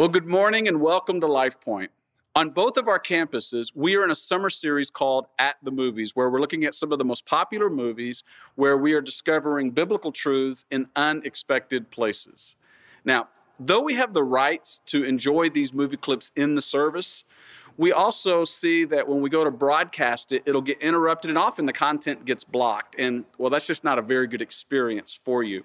Well, good morning and welcome to LifePoint. On both of our campuses, we are in a summer series called At the Movies, where we're looking at some of the most popular movies where we are discovering biblical truths in unexpected places. Now, though we have the rights to enjoy these movie clips in the service, we also see that when we go to broadcast it, it'll get interrupted and often the content gets blocked. And well, that's just not a very good experience for you.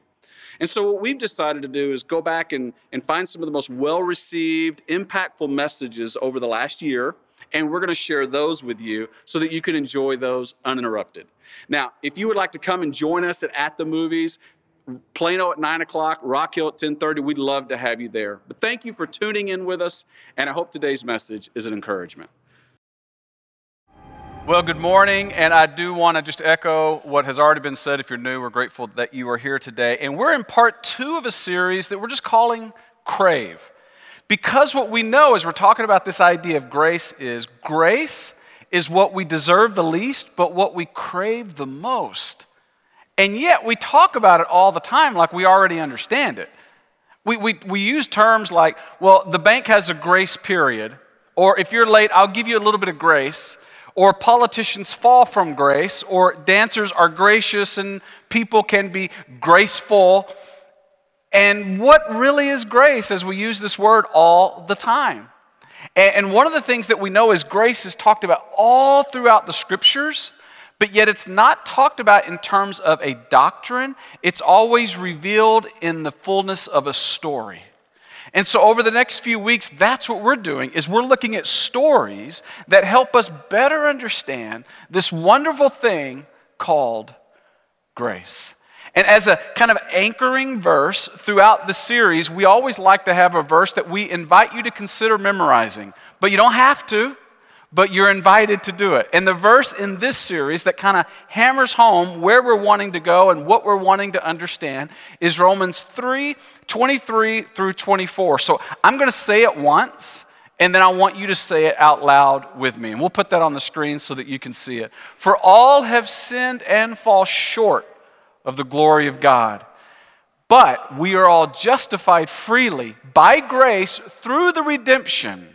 And so, what we've decided to do is go back and, and find some of the most well received, impactful messages over the last year, and we're going to share those with you so that you can enjoy those uninterrupted. Now, if you would like to come and join us at, at the movies, Plano at 9 o'clock, Rock Hill at 10.30, we'd love to have you there. But thank you for tuning in with us, and I hope today's message is an encouragement. Well, good morning, and I do want to just echo what has already been said. If you're new, we're grateful that you are here today. And we're in part two of a series that we're just calling Crave. Because what we know as we're talking about this idea of grace is grace is what we deserve the least, but what we crave the most. And yet we talk about it all the time like we already understand it. We, we, we use terms like, well, the bank has a grace period, or if you're late, I'll give you a little bit of grace or politicians fall from grace, or dancers are gracious and people can be graceful. And what really is grace as we use this word all the time? And one of the things that we know is grace is talked about all throughout the scriptures, but yet it's not talked about in terms of a doctrine. It's always revealed in the fullness of a story. And so over the next few weeks, that's what we're doing is we're looking at stories that help us better understand this wonderful thing called grace. And as a kind of anchoring verse throughout the series, we always like to have a verse that we invite you to consider memorizing. But you don't have to but you're invited to do it. And the verse in this series that kind of hammers home where we're wanting to go and what we're wanting to understand is Romans 3 23 through 24. So I'm going to say it once. And then I want you to say it out loud with me. And we'll put that on the screen so that you can see it. For all have sinned and fall short of the glory of God. But we are all justified freely by grace through the redemption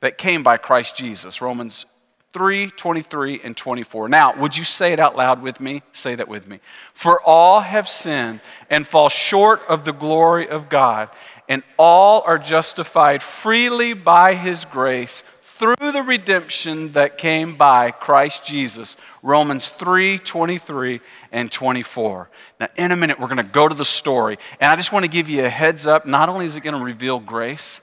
that came by Christ Jesus. Romans 3 23 and 24. Now, would you say it out loud with me? Say that with me. For all have sinned and fall short of the glory of God, and all are justified freely by his grace through the redemption that came by Christ Jesus. Romans 3 23 and 24. Now, in a minute, we're going to go to the story, and I just want to give you a heads up. Not only is it going to reveal grace,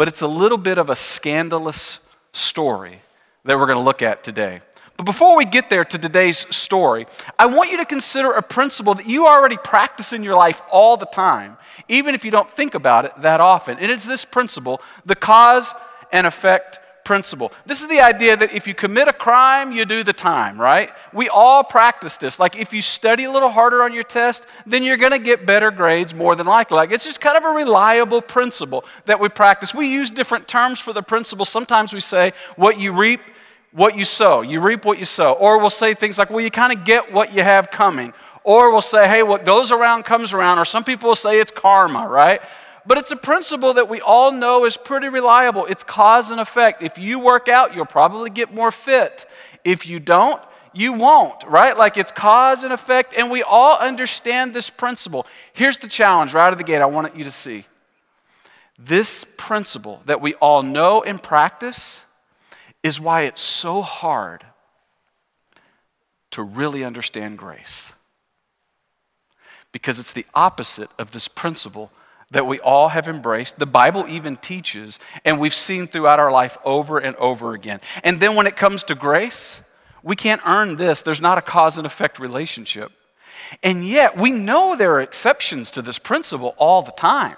but it's a little bit of a scandalous story that we're going to look at today. But before we get there to today's story, I want you to consider a principle that you already practice in your life all the time, even if you don't think about it that often. And it's this principle the cause and effect principle. This is the idea that if you commit a crime, you do the time, right? We all practice this. Like if you study a little harder on your test, then you're going to get better grades more than likely. Like it's just kind of a reliable principle that we practice. We use different terms for the principle. Sometimes we say, what you reap, what you sow. You reap what you sow. Or we'll say things like, well, you kind of get what you have coming. Or we'll say, hey, what goes around comes around. Or some people will say it's karma, right? But it's a principle that we all know is pretty reliable. It's cause and effect. If you work out, you'll probably get more fit. If you don't, you won't, right? Like it's cause and effect, and we all understand this principle. Here's the challenge right out of the gate I want you to see. This principle that we all know and practice is why it's so hard to really understand grace. Because it's the opposite of this principle that we all have embraced, the Bible even teaches, and we've seen throughout our life over and over again. And then when it comes to grace, we can't earn this. There's not a cause and effect relationship. And yet, we know there are exceptions to this principle all the time.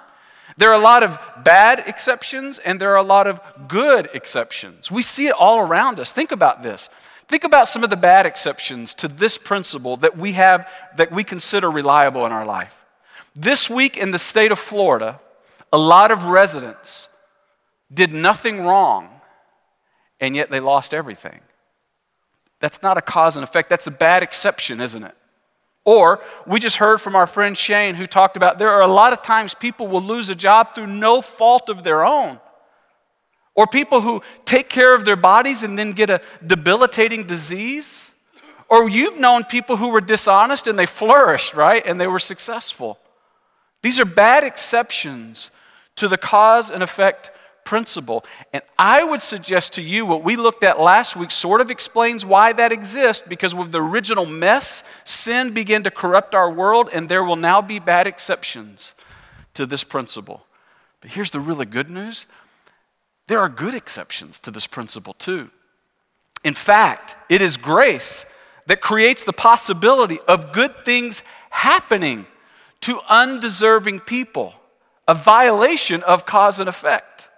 There are a lot of bad exceptions and there are a lot of good exceptions. We see it all around us. Think about this. Think about some of the bad exceptions to this principle that we have that we consider reliable in our life. This week in the state of Florida, a lot of residents did nothing wrong, and yet they lost everything. That's not a cause and effect. That's a bad exception, isn't it? Or we just heard from our friend Shane who talked about there are a lot of times people will lose a job through no fault of their own. Or people who take care of their bodies and then get a debilitating disease. Or you've known people who were dishonest and they flourished, right? And they were successful. These are bad exceptions to the cause and effect principle. And I would suggest to you what we looked at last week sort of explains why that exists because with the original mess, sin began to corrupt our world, and there will now be bad exceptions to this principle. But here's the really good news there are good exceptions to this principle, too. In fact, it is grace that creates the possibility of good things happening to undeserving people, a violation of cause and effect.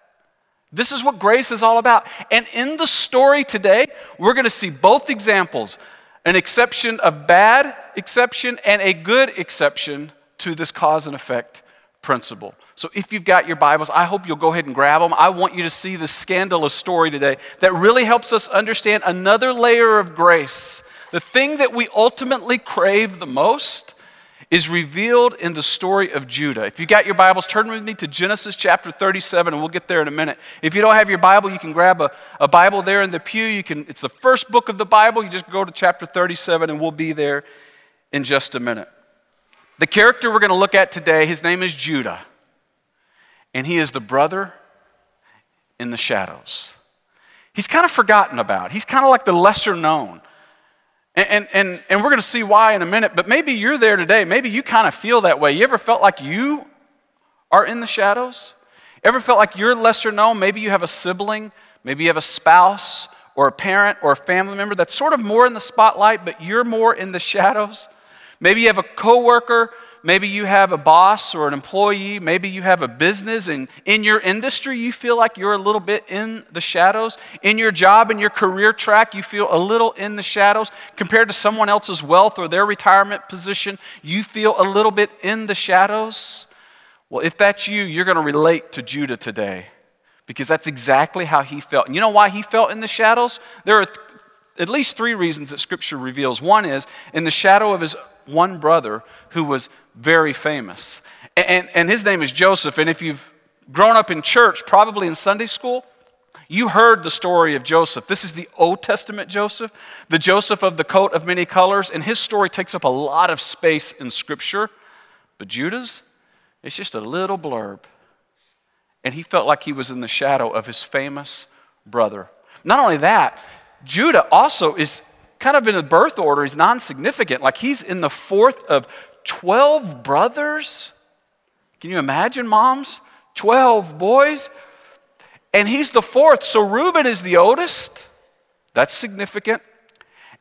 This is what grace is all about. And in the story today, we're going to see both examples an exception of bad exception and a good exception to this cause and effect principle. So if you've got your Bibles, I hope you'll go ahead and grab them. I want you to see this scandalous story today that really helps us understand another layer of grace. The thing that we ultimately crave the most is revealed in the story of Judah. If you got your Bibles, turn with me to Genesis chapter 37, and we'll get there in a minute. If you don't have your Bible, you can grab a, a Bible there in the pew. You can, it's the first book of the Bible. You just go to chapter 37, and we'll be there in just a minute. The character we're going to look at today, his name is Judah, and he is the brother in the shadows. He's kind of forgotten about. He's kind of like the lesser known. And, and, and we're going to see why in a minute, but maybe you're there today. Maybe you kind of feel that way. You ever felt like you are in the shadows? Ever felt like you're lesser known? Maybe you have a sibling, maybe you have a spouse or a parent or a family member that's sort of more in the spotlight, but you're more in the shadows. Maybe you have a coworker Maybe you have a boss or an employee. Maybe you have a business, and in your industry, you feel like you're a little bit in the shadows. In your job, in your career track, you feel a little in the shadows. Compared to someone else's wealth or their retirement position, you feel a little bit in the shadows. Well, if that's you, you're going to relate to Judah today because that's exactly how he felt. And you know why he felt in the shadows? There are at least three reasons that Scripture reveals. One is in the shadow of his one brother who was very famous. And, and his name is Joseph. And if you've grown up in church, probably in Sunday school, you heard the story of Joseph. This is the Old Testament Joseph, the Joseph of the coat of many colors. And his story takes up a lot of space in Scripture. But Judah's, it's just a little blurb. And he felt like he was in the shadow of his famous brother. Not only that, Judah also is kind of in the birth order, he's non significant. Like he's in the fourth of 12 brothers. Can you imagine, moms? 12 boys. And he's the fourth. So Reuben is the oldest. That's significant.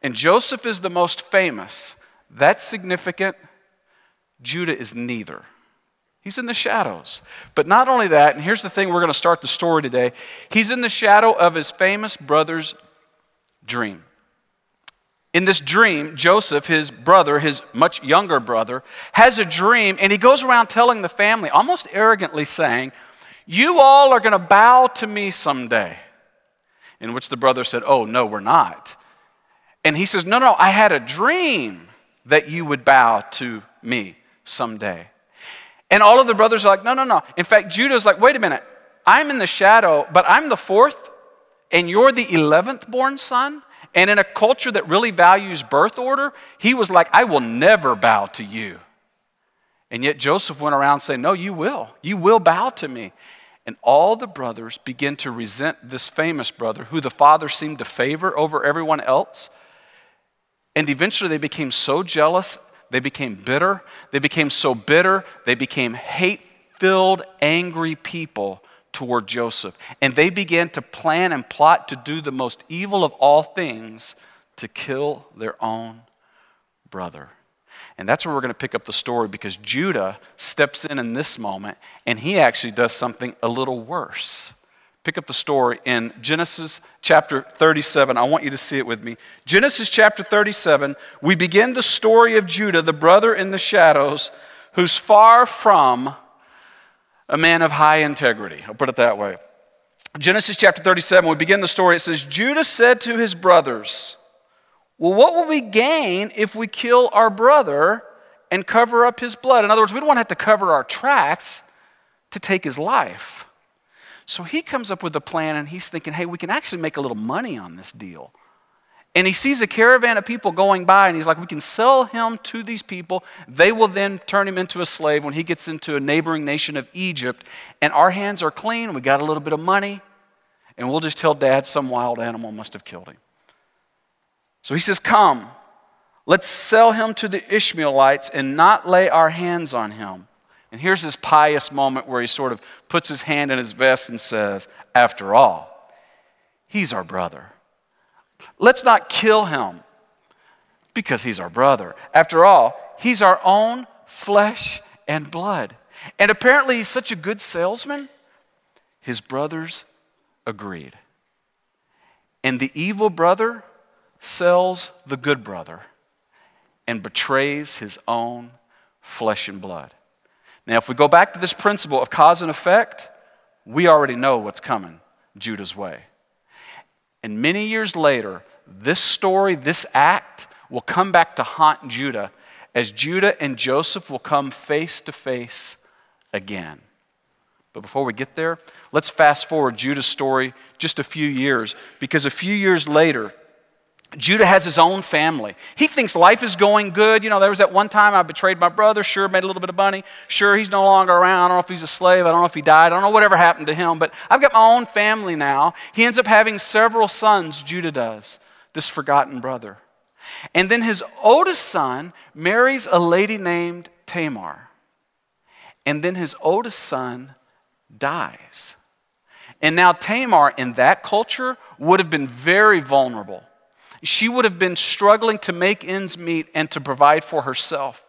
And Joseph is the most famous. That's significant. Judah is neither. He's in the shadows. But not only that, and here's the thing we're going to start the story today he's in the shadow of his famous brother's dream. In this dream, Joseph, his brother, his much younger brother, has a dream and he goes around telling the family, almost arrogantly saying, You all are going to bow to me someday. In which the brother said, Oh, no, we're not. And he says, No, no, I had a dream that you would bow to me someday. And all of the brothers are like, No, no, no. In fact, Judah's like, Wait a minute. I'm in the shadow, but I'm the fourth, and you're the 11th born son? And in a culture that really values birth order, he was like, I will never bow to you. And yet Joseph went around saying, No, you will. You will bow to me. And all the brothers begin to resent this famous brother, who the father seemed to favor over everyone else. And eventually they became so jealous, they became bitter. They became so bitter, they became hate filled, angry people toward Joseph. And they began to plan and plot to do the most evil of all things to kill their own brother. And that's where we're going to pick up the story because Judah steps in in this moment and he actually does something a little worse. Pick up the story in Genesis chapter 37. I want you to see it with me. Genesis chapter 37, we begin the story of Judah, the brother in the shadows, who's far from a man of high integrity. I'll put it that way. Genesis chapter 37, we begin the story. It says, Judah said to his brothers, Well, what will we gain if we kill our brother and cover up his blood? In other words, we don't want to have to cover our tracks to take his life. So he comes up with a plan and he's thinking, hey, we can actually make a little money on this deal. And he sees a caravan of people going by, and he's like, We can sell him to these people. They will then turn him into a slave when he gets into a neighboring nation of Egypt. And our hands are clean. We got a little bit of money. And we'll just tell dad some wild animal must have killed him. So he says, Come, let's sell him to the Ishmaelites and not lay our hands on him. And here's this pious moment where he sort of puts his hand in his vest and says, After all, he's our brother. Let's not kill him because he's our brother. After all, he's our own flesh and blood. And apparently, he's such a good salesman, his brothers agreed. And the evil brother sells the good brother and betrays his own flesh and blood. Now, if we go back to this principle of cause and effect, we already know what's coming Judah's way. And many years later, this story, this act, will come back to haunt Judah as Judah and Joseph will come face to face again. But before we get there, let's fast forward Judah's story just a few years, because a few years later, Judah has his own family. He thinks life is going good. You know, there was that one time I betrayed my brother. Sure, made a little bit of money. Sure, he's no longer around. I don't know if he's a slave. I don't know if he died. I don't know whatever happened to him. But I've got my own family now. He ends up having several sons, Judah does, this forgotten brother. And then his oldest son marries a lady named Tamar. And then his oldest son dies. And now Tamar, in that culture, would have been very vulnerable she would have been struggling to make ends meet and to provide for herself.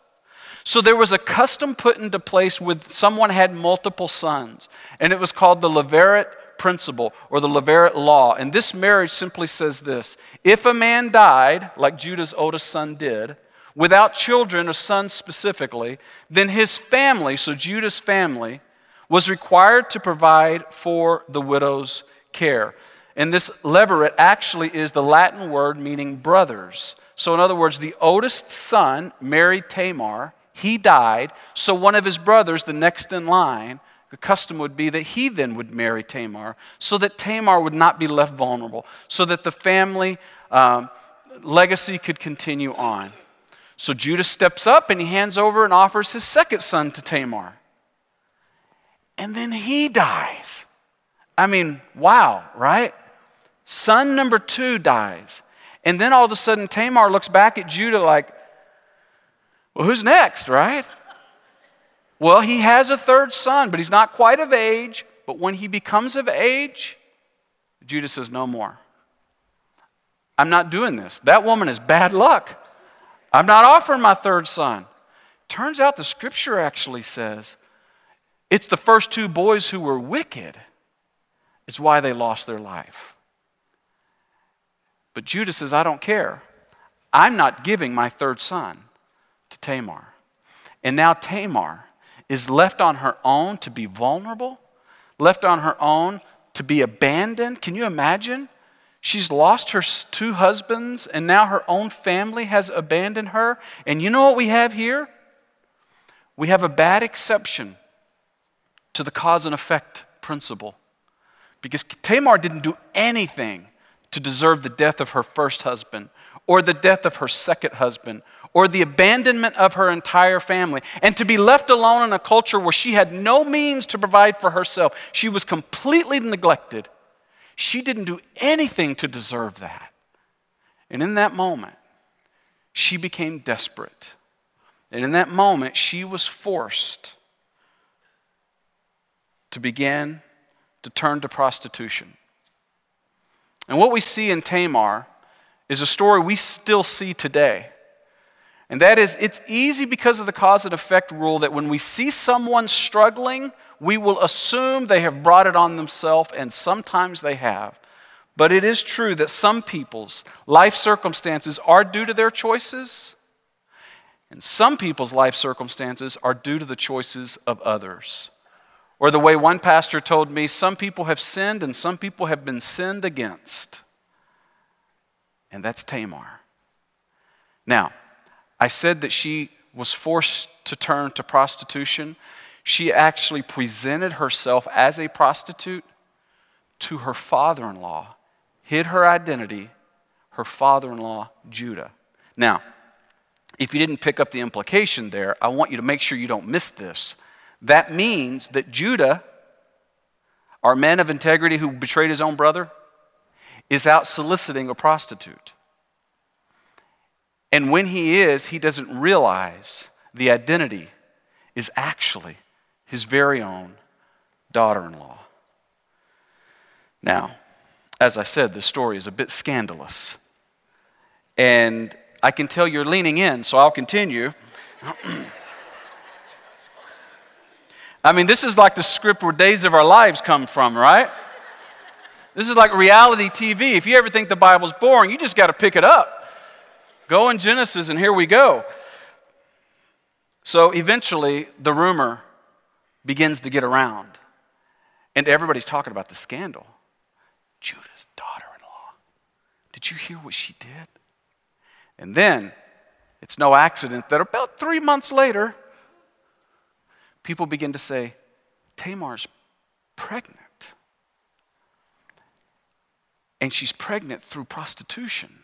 So there was a custom put into place with someone had multiple sons, and it was called the Levirate principle or the Levirate law. And this marriage simply says this if a man died, like Judah's oldest son did, without children or sons specifically, then his family, so Judah's family, was required to provide for the widow's care. And this levirate actually is the Latin word meaning brothers. So, in other words, the oldest son married Tamar. He died. So, one of his brothers, the next in line, the custom would be that he then would marry Tamar so that Tamar would not be left vulnerable, so that the family um, legacy could continue on. So, Judah steps up and he hands over and offers his second son to Tamar. And then he dies. I mean, wow, right? Son number two dies. And then all of a sudden, Tamar looks back at Judah like, well, who's next, right? Well, he has a third son, but he's not quite of age. But when he becomes of age, Judah says, no more. I'm not doing this. That woman is bad luck. I'm not offering my third son. Turns out the scripture actually says it's the first two boys who were wicked. It's why they lost their life. But Judah says, I don't care. I'm not giving my third son to Tamar. And now Tamar is left on her own to be vulnerable, left on her own to be abandoned. Can you imagine? She's lost her two husbands, and now her own family has abandoned her. And you know what we have here? We have a bad exception to the cause and effect principle. Because Tamar didn't do anything to deserve the death of her first husband, or the death of her second husband, or the abandonment of her entire family, and to be left alone in a culture where she had no means to provide for herself. She was completely neglected. She didn't do anything to deserve that. And in that moment, she became desperate. And in that moment, she was forced to begin to turn to prostitution. And what we see in Tamar is a story we still see today. And that is, it's easy because of the cause and effect rule that when we see someone struggling, we will assume they have brought it on themselves, and sometimes they have. But it is true that some people's life circumstances are due to their choices, and some people's life circumstances are due to the choices of others. Or the way one pastor told me, some people have sinned and some people have been sinned against. And that's Tamar. Now, I said that she was forced to turn to prostitution. She actually presented herself as a prostitute to her father in law, hid her identity, her father in law, Judah. Now, if you didn't pick up the implication there, I want you to make sure you don't miss this. That means that Judah, our man of integrity who betrayed his own brother, is out soliciting a prostitute. And when he is, he doesn't realize the identity is actually his very own daughter in law. Now, as I said, the story is a bit scandalous. And I can tell you're leaning in, so I'll continue. I mean, this is like the script where Days of Our Lives come from, right? This is like reality TV. If you ever think the Bible's boring, you just got to pick it up. Go in Genesis, and here we go. So eventually, the rumor begins to get around, and everybody's talking about the scandal. Judah's daughter in law. Did you hear what she did? And then, it's no accident that about three months later, people begin to say, Tamar's pregnant. And she's pregnant through prostitution.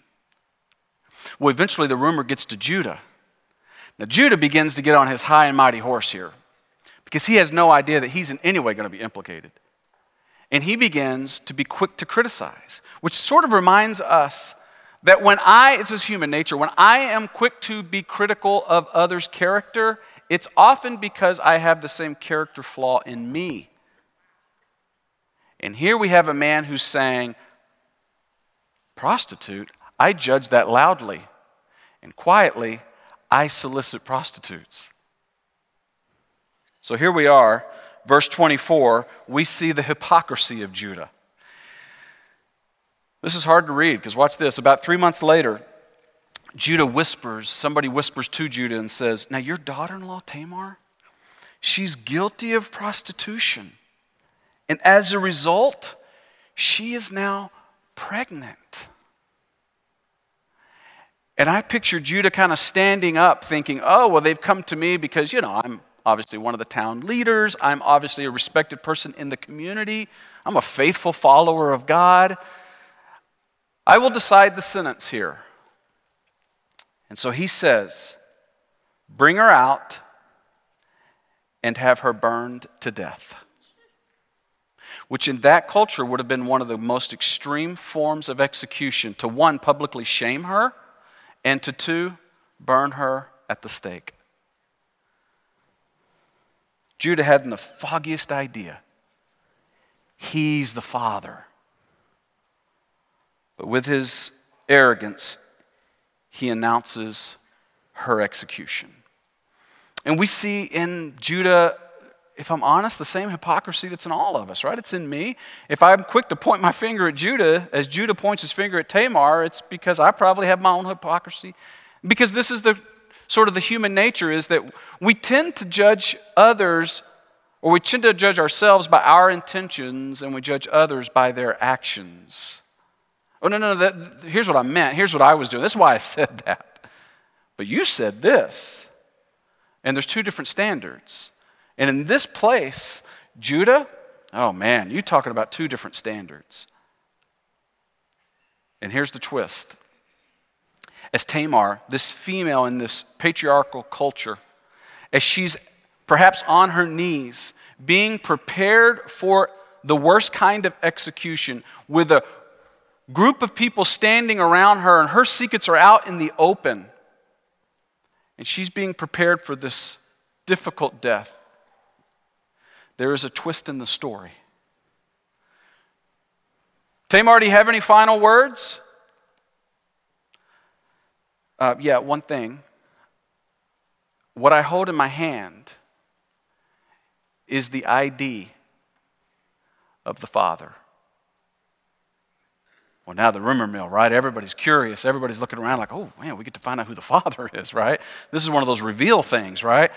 Well, eventually the rumor gets to Judah. Now, Judah begins to get on his high and mighty horse here because he has no idea that he's in any way going to be implicated. And he begins to be quick to criticize, which sort of reminds us that when I, it's his human nature, when I am quick to be critical of others' character, it's often because I have the same character flaw in me. And here we have a man who's saying, Prostitute, I judge that loudly. And quietly, I solicit prostitutes. So here we are, verse 24, we see the hypocrisy of Judah. This is hard to read because watch this. About three months later, Judah whispers, somebody whispers to Judah and says, Now, your daughter in law, Tamar, she's guilty of prostitution. And as a result, she is now pregnant. And I picture Judah kind of standing up thinking, oh, well, they've come to me because, you know, I'm obviously one of the town leaders. I'm obviously a respected person in the community. I'm a faithful follower of God. I will decide the sentence here. And so he says, Bring her out and have her burned to death. Which in that culture would have been one of the most extreme forms of execution to one, publicly shame her, and to two, burn her at the stake. Judah hadn't the foggiest idea. He's the father. But with his arrogance, he announces her execution. And we see in Judah if I'm honest, the same hypocrisy that's in all of us, right? It's in me. If I'm quick to point my finger at Judah, as Judah points his finger at Tamar, it's because I probably have my own hypocrisy. Because this is the sort of the human nature is that we tend to judge others or we tend to judge ourselves by our intentions and we judge others by their actions. Oh, no, no, no. That, here's what I meant. Here's what I was doing. This is why I said that. But you said this. And there's two different standards. And in this place, Judah, oh man, you talking about two different standards. And here's the twist. As Tamar, this female in this patriarchal culture, as she's perhaps on her knees, being prepared for the worst kind of execution with a group of people standing around her, and her secrets are out in the open. And she's being prepared for this difficult death there is a twist in the story. Tamar, do you have any final words? Uh, yeah, one thing. What I hold in my hand is the ID of the Father. Well, now the rumor mill, right? Everybody's curious. Everybody's looking around like, oh, man, we get to find out who the Father is, right? This is one of those reveal things, right?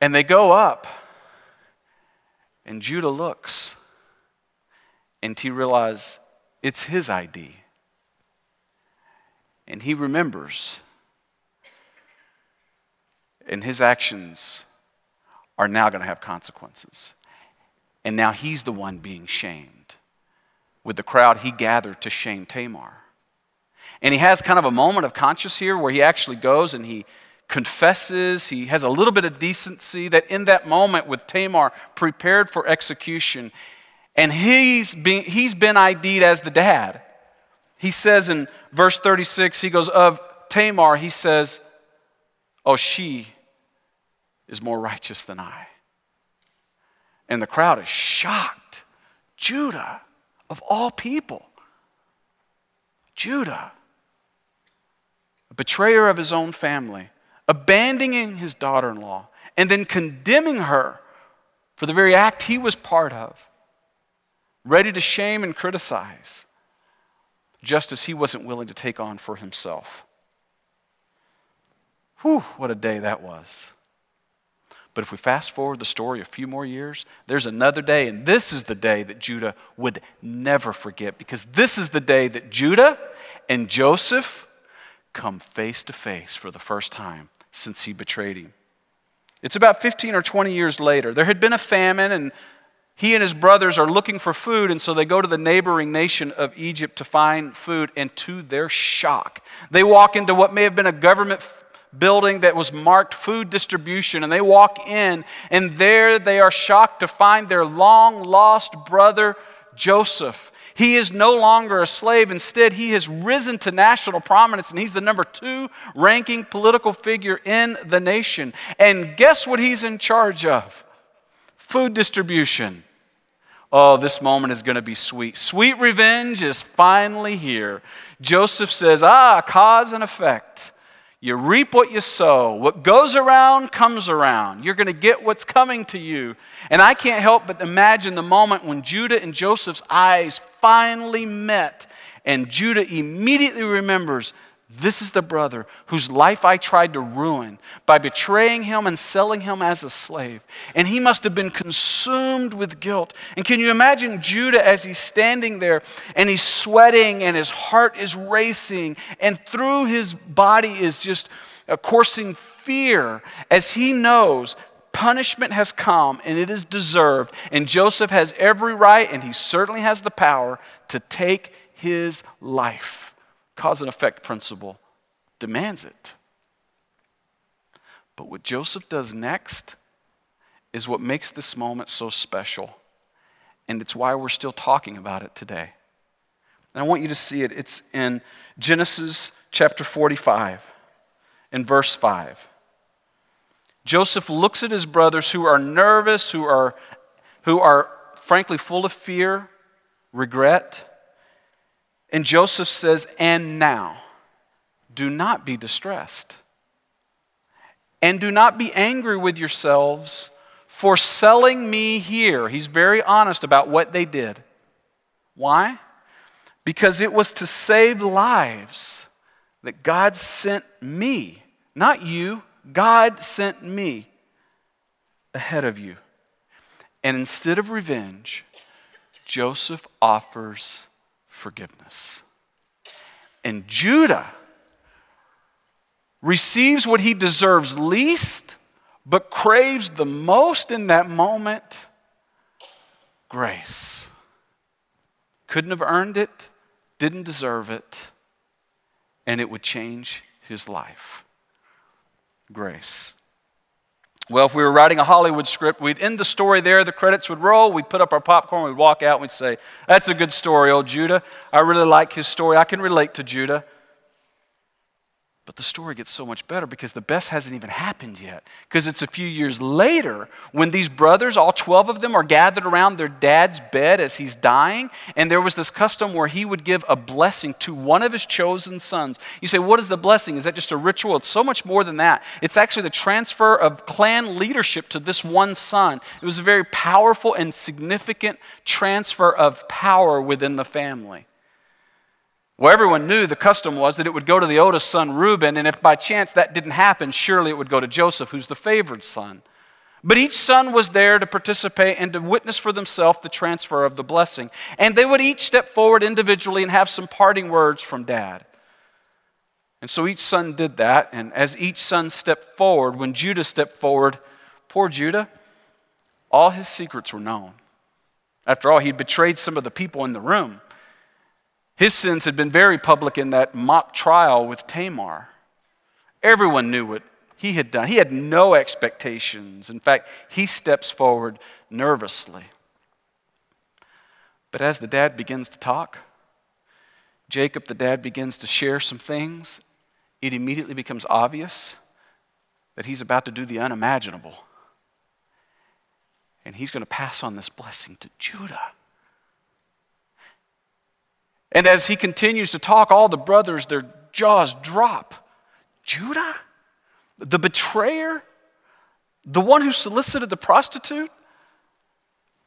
And they go up. And Judah looks and he realizes it's his ID. And he remembers. And his actions are now going to have consequences. And now he's the one being shamed. With the crowd he gathered to shame Tamar. And he has kind of a moment of conscience here where he actually goes and he confesses. He has a little bit of decency that in that moment with Tamar prepared for execution. And he's been, he's been ID'd as the dad. He says in verse 36, he goes, Of Tamar, he says, Oh, she is more righteous than I. And the crowd is shocked. Judah, of all people, Judah, a betrayer of his own family, abandoning his daughter in law, and then condemning her for the very act he was part of, ready to shame and criticize, just as he wasn't willing to take on for himself. Whew, what a day that was. But if we fast forward the story a few more years, there's another day, and this is the day that Judah would never forget because this is the day that Judah and Joseph come face to face for the first time since he betrayed him. It's about 15 or 20 years later. There had been a famine, and he and his brothers are looking for food, and so they go to the neighboring nation of Egypt to find food, and to their shock, they walk into what may have been a government building that was marked food distribution, and they walk in, and there they are shocked to find their long lost brother Joseph. He is no longer a slave. Instead, he has risen to national prominence, and he's the number two ranking political figure in the nation. And guess what he's in charge of? Food distribution. Oh, this moment is going to be sweet. Sweet revenge is finally here. Joseph says, Ah, cause and effect. You reap what you sow. What goes around comes around. You're going to get what's coming to you. And I can't help but imagine the moment when Judah and Joseph's eyes finally met, and Judah immediately remembers this is the brother whose life I tried to ruin by betraying him and selling him as a slave. And he must have been consumed with guilt. And can you imagine Judah as he's standing there and he's sweating and his heart is racing and through his body is just coursing fear as he knows punishment has come and it is deserved. And Joseph has every right and he certainly has the power to take his life cause and effect principle demands it. But what Joseph does next is what makes this moment so special. And it's why we're still talking about it today. And I want you to see it. It's in Genesis chapter 45, in verse 5. Joseph looks at his brothers who are nervous, who are, who are frankly full of fear, regret, and Joseph says, And now, do not be distressed. And do not be angry with yourselves for selling me here. He's very honest about what they did. Why? Because it was to save lives that God sent me, not you, God sent me ahead of you. And instead of revenge, Joseph offers forgiveness. And Judah receives what he deserves least, but craves the most in that moment grace. Couldn't have earned it, didn't deserve it, and it would change his life. Grace. Well, if we were writing a Hollywood script, we'd end the story there, the credits would roll, we'd put up our popcorn, we'd walk out, and we'd say, That's a good story, old Judah. I really like his story. I can relate to Judah. But the story gets so much better because the best hasn't even happened yet. Because it's a few years later when these brothers, all 12 of them, are gathered around their dad's bed as he's dying. And there was this custom where he would give a blessing to one of his chosen sons. You say, what is the blessing? Is that just a ritual? It's so much more than that. It's actually the transfer of clan leadership to this one son. It was a very powerful and significant transfer of power within the family. Well, everyone knew the custom was that it would go to the oldest son, Reuben, and if by chance that didn't happen, surely it would go to Joseph, who's the favored son. But each son was there to participate and to witness for themselves the transfer of the blessing. And they would each step forward individually and have some parting words from dad. And so each son did that. And as each son stepped forward, when Judah stepped forward, poor Judah, all his secrets were known. After all, he'd betrayed some of the people in the room. His sins had been very public in that mock trial with Tamar. Everyone knew what he had done. He had no expectations. In fact, he steps forward nervously. But as the dad begins to talk, Jacob, the dad, begins to share some things. It immediately becomes obvious that he's about to do the unimaginable. And he's going to pass on this blessing to Judah. And as he continues to talk, all the brothers, their jaws drop. Judah? The betrayer? The one who solicited the prostitute?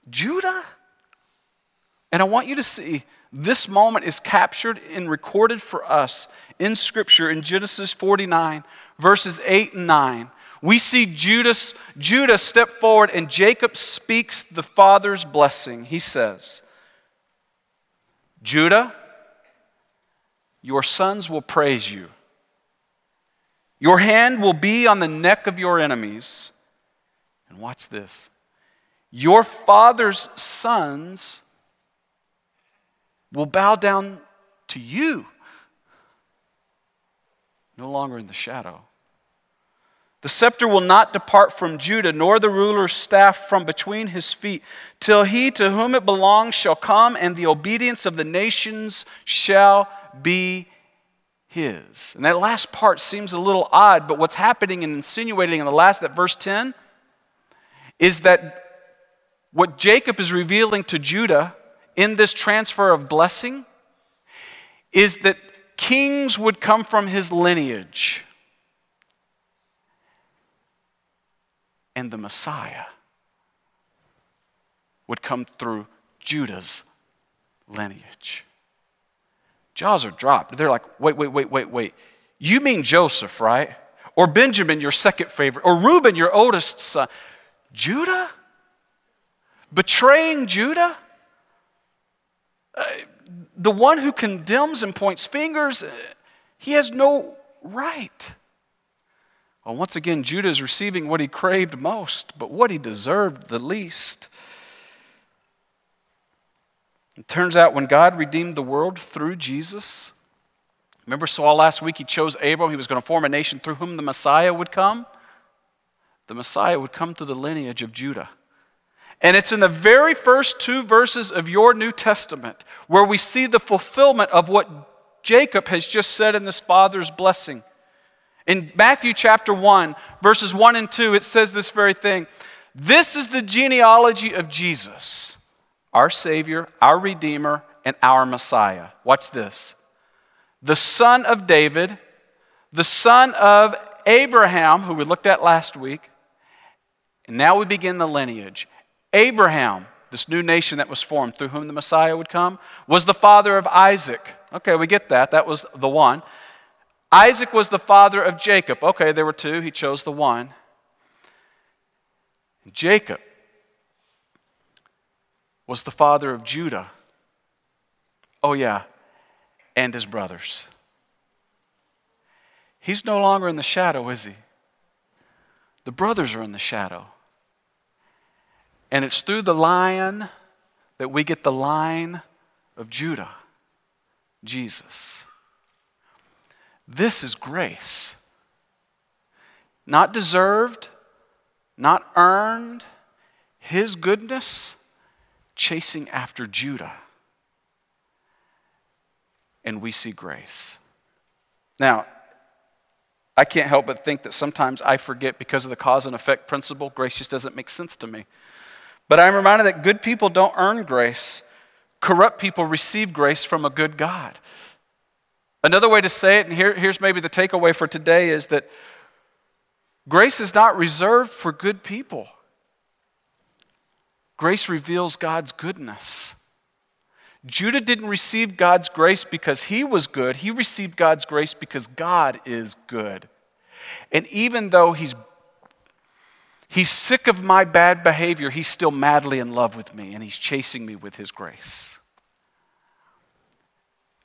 Judah? And I want you to see this moment is captured and recorded for us in Scripture in Genesis 49, verses 8 and 9. We see Judas, Judah step forward and Jacob speaks the father's blessing. He says, Judah, your sons will praise you. Your hand will be on the neck of your enemies. And watch this your father's sons will bow down to you, no longer in the shadow. The scepter will not depart from Judah, nor the ruler's staff from between his feet, till he to whom it belongs shall come, and the obedience of the nations shall be his. And that last part seems a little odd, but what's happening and insinuating in the last, that verse 10, is that what Jacob is revealing to Judah in this transfer of blessing is that kings would come from his lineage. And the Messiah would come through Judah's lineage. Jaws are dropped. They're like, wait, wait, wait, wait, wait. You mean Joseph, right? Or Benjamin, your second favorite, or Reuben, your oldest son. Judah? Betraying Judah? Uh, the one who condemns and points fingers, uh, he has no right. Well, once again, Judah is receiving what he craved most, but what he deserved the least. It turns out when God redeemed the world through Jesus, remember Saul last week, he chose Abram, he was going to form a nation through whom the Messiah would come? The Messiah would come through the lineage of Judah. And it's in the very first two verses of your New Testament where we see the fulfillment of what Jacob has just said in this father's blessing. In Matthew chapter 1, verses 1 and 2, it says this very thing This is the genealogy of Jesus, our Savior, our Redeemer, and our Messiah. Watch this. The son of David, the son of Abraham, who we looked at last week, and now we begin the lineage. Abraham, this new nation that was formed through whom the Messiah would come, was the father of Isaac. Okay, we get that. That was the one. Isaac was the father of Jacob. Okay, there were two. He chose the one. Jacob was the father of Judah. Oh, yeah, and his brothers. He's no longer in the shadow, is he? The brothers are in the shadow. And it's through the lion that we get the line of Judah, Jesus. This is grace. Not deserved, not earned, His goodness chasing after Judah. And we see grace. Now, I can't help but think that sometimes I forget because of the cause and effect principle, grace just doesn't make sense to me. But I'm reminded that good people don't earn grace, corrupt people receive grace from a good God. Another way to say it, and here, here's maybe the takeaway for today, is that grace is not reserved for good people. Grace reveals God's goodness. Judah didn't receive God's grace because he was good. He received God's grace because God is good. And even though he's He's sick of my bad behavior. He's still madly in love with me, and he's chasing me with his grace.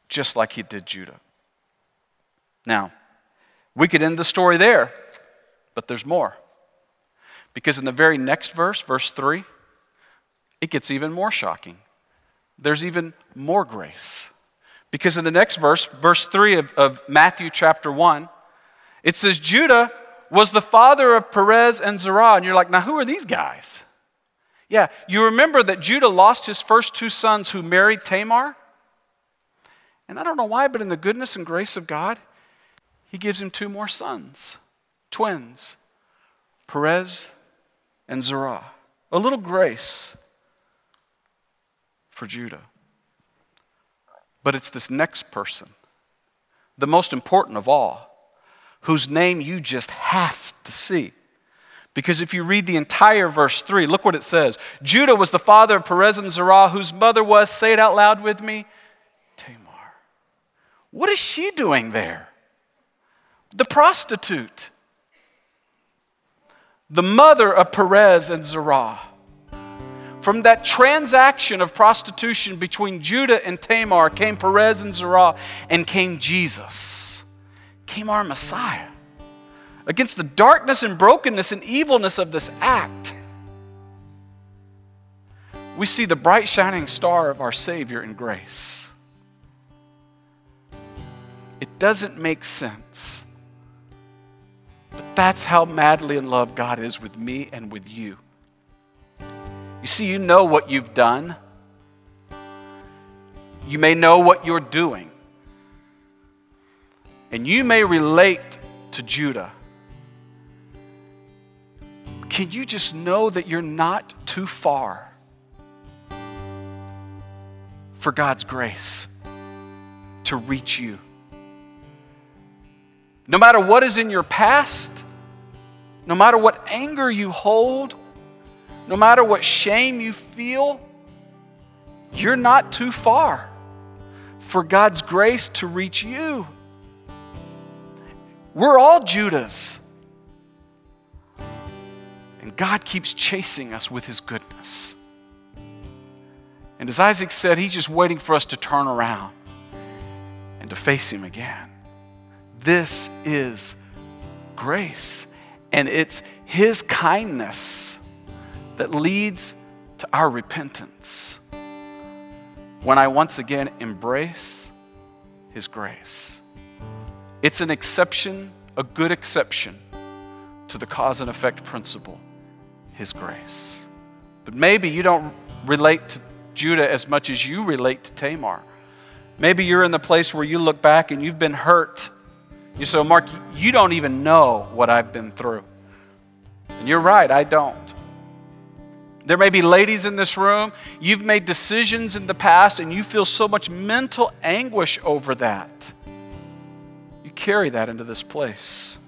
Just like he did Judah. Now, We could end the story there, but there's more. Because in the very next verse, verse 3, it gets even more shocking. There's even more grace. Because in the next verse, verse 3 of, of Matthew chapter 1, it says, Judah was the father of Perez and Zerah. And you're like, now who are these guys? Yeah, you remember that Judah lost his first two sons who married Tamar? And I don't know why, but in the goodness and grace of God, he gives him two more sons, twins, Perez and Zerah. A little grace for Judah. But it's this next person, the most important of all, whose name you just have to see. Because if you read the entire verse 3, look what it says Judah was the father of Perez and Zerah, whose mother was, say it out loud with me, Tamar. What is she doing there? The prostitute. The mother of Perez and Zerah. From that transaction of prostitution between Judah and Tamar came Perez and Zerah and came Jesus. Came our Messiah against the darkness and brokenness and evilness of this act, we see the bright shining star of our Savior in grace. It doesn't make sense, but that's how madly in love God is with me and with you. You see, you know what you've done. You may know what you're doing. And you may relate to Judah can you just know that you're not too far for God's grace to reach you? No matter what is in your past, no matter what anger you hold, no matter what shame you feel, you're not too far for God's grace to reach you. We're all Judahs. And God keeps chasing us with his goodness. And as Isaac said, he's just waiting for us to turn around and to face him again. This is grace, and it's his kindness that leads to our repentance when I once again embrace his grace. It's an exception, a good exception to the cause and effect principle. His grace. But maybe you don't relate to Judah as much as you relate to Tamar. Maybe you're in the place where you look back and you've been hurt. You say, oh, Mark, you don't even know what I've been through. And you're right, I don't. There may be ladies in this room, you've made decisions in the past and you feel so much mental anguish over that. You carry that into this place.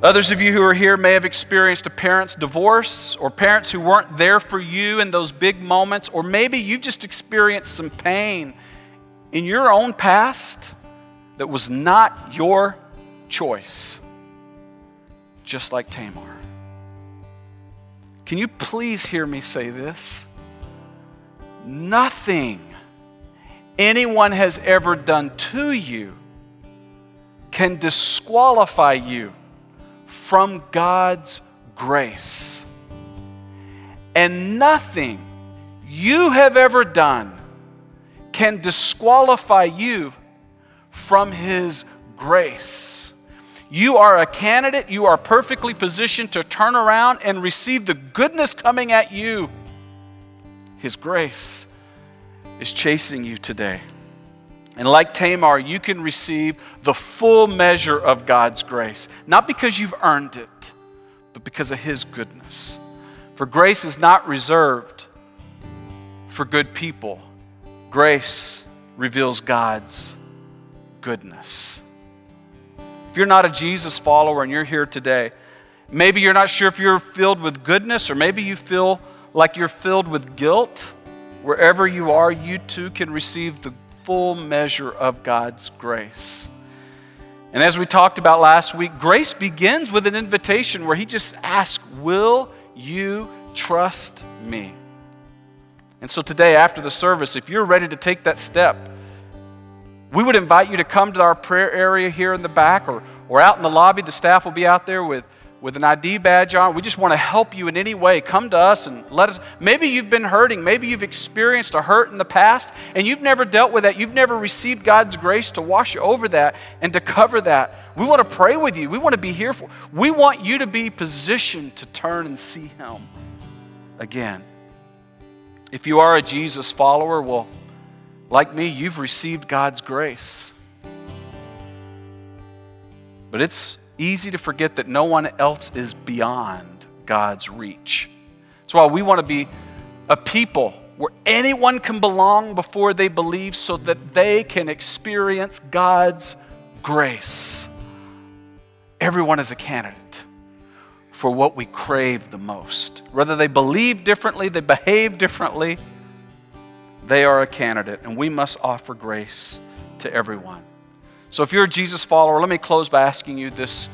Others of you who are here may have experienced a parent's divorce or parents who weren't there for you in those big moments, or maybe you've just experienced some pain in your own past that was not your choice, just like Tamar. Can you please hear me say this? Nothing anyone has ever done to you can disqualify you from God's grace. And nothing you have ever done can disqualify you from His grace. You are a candidate, you are perfectly positioned to turn around and receive the goodness coming at you. His grace is chasing you today. And like Tamar, you can receive the full measure of God's grace, not because you've earned it, but because of His goodness. For grace is not reserved for good people, grace reveals God's goodness. If you're not a Jesus follower and you're here today, maybe you're not sure if you're filled with goodness, or maybe you feel like you're filled with guilt. Wherever you are, you too can receive the full measure of God's grace. And as we talked about last week, grace begins with an invitation where He just asks, Will you trust me? And so today, after the service, if you're ready to take that step, we would invite you to come to our prayer area here in the back or, or out in the lobby. The staff will be out there with, with an ID badge on. We just want to help you in any way. Come to us and let us. Maybe you've been hurting. Maybe you've experienced a hurt in the past and you've never dealt with that. You've never received God's grace to wash over that and to cover that. We want to pray with you. We want to be here for. We want you to be positioned to turn and see Him again. If you are a Jesus follower, well, like me, you've received God's grace. But it's easy to forget that no one else is beyond God's reach. That's why we want to be a people where anyone can belong before they believe so that they can experience God's grace. Everyone is a candidate for what we crave the most. Whether they believe differently, they behave differently, they are a candidate, and we must offer grace to everyone. So if you're a Jesus follower, let me close by asking you this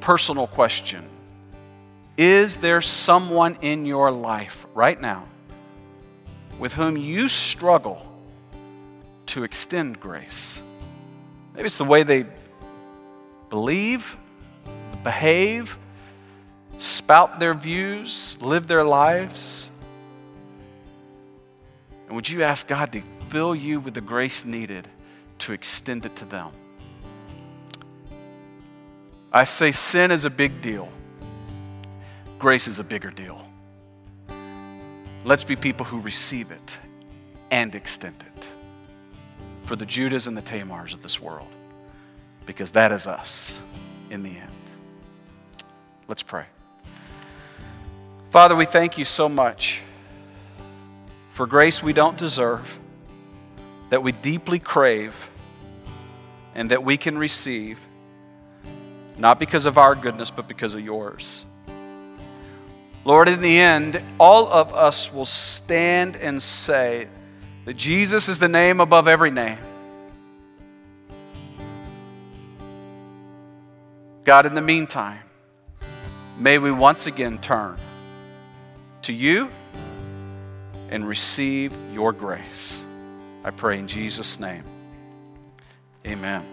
personal question Is there someone in your life right now with whom you struggle to extend grace? Maybe it's the way they believe, behave, spout their views, live their lives? And would you ask God to fill you with the grace needed to extend it to them? I say sin is a big deal, grace is a bigger deal. Let's be people who receive it and extend it for the Judahs and the Tamars of this world, because that is us in the end. Let's pray. Father, we thank you so much for grace we don't deserve, that we deeply crave, and that we can receive, not because of our goodness, but because of yours. Lord, in the end, all of us will stand and say that Jesus is the name above every name. God, in the meantime, may we once again turn to you and receive your grace. I pray in Jesus' name. Amen.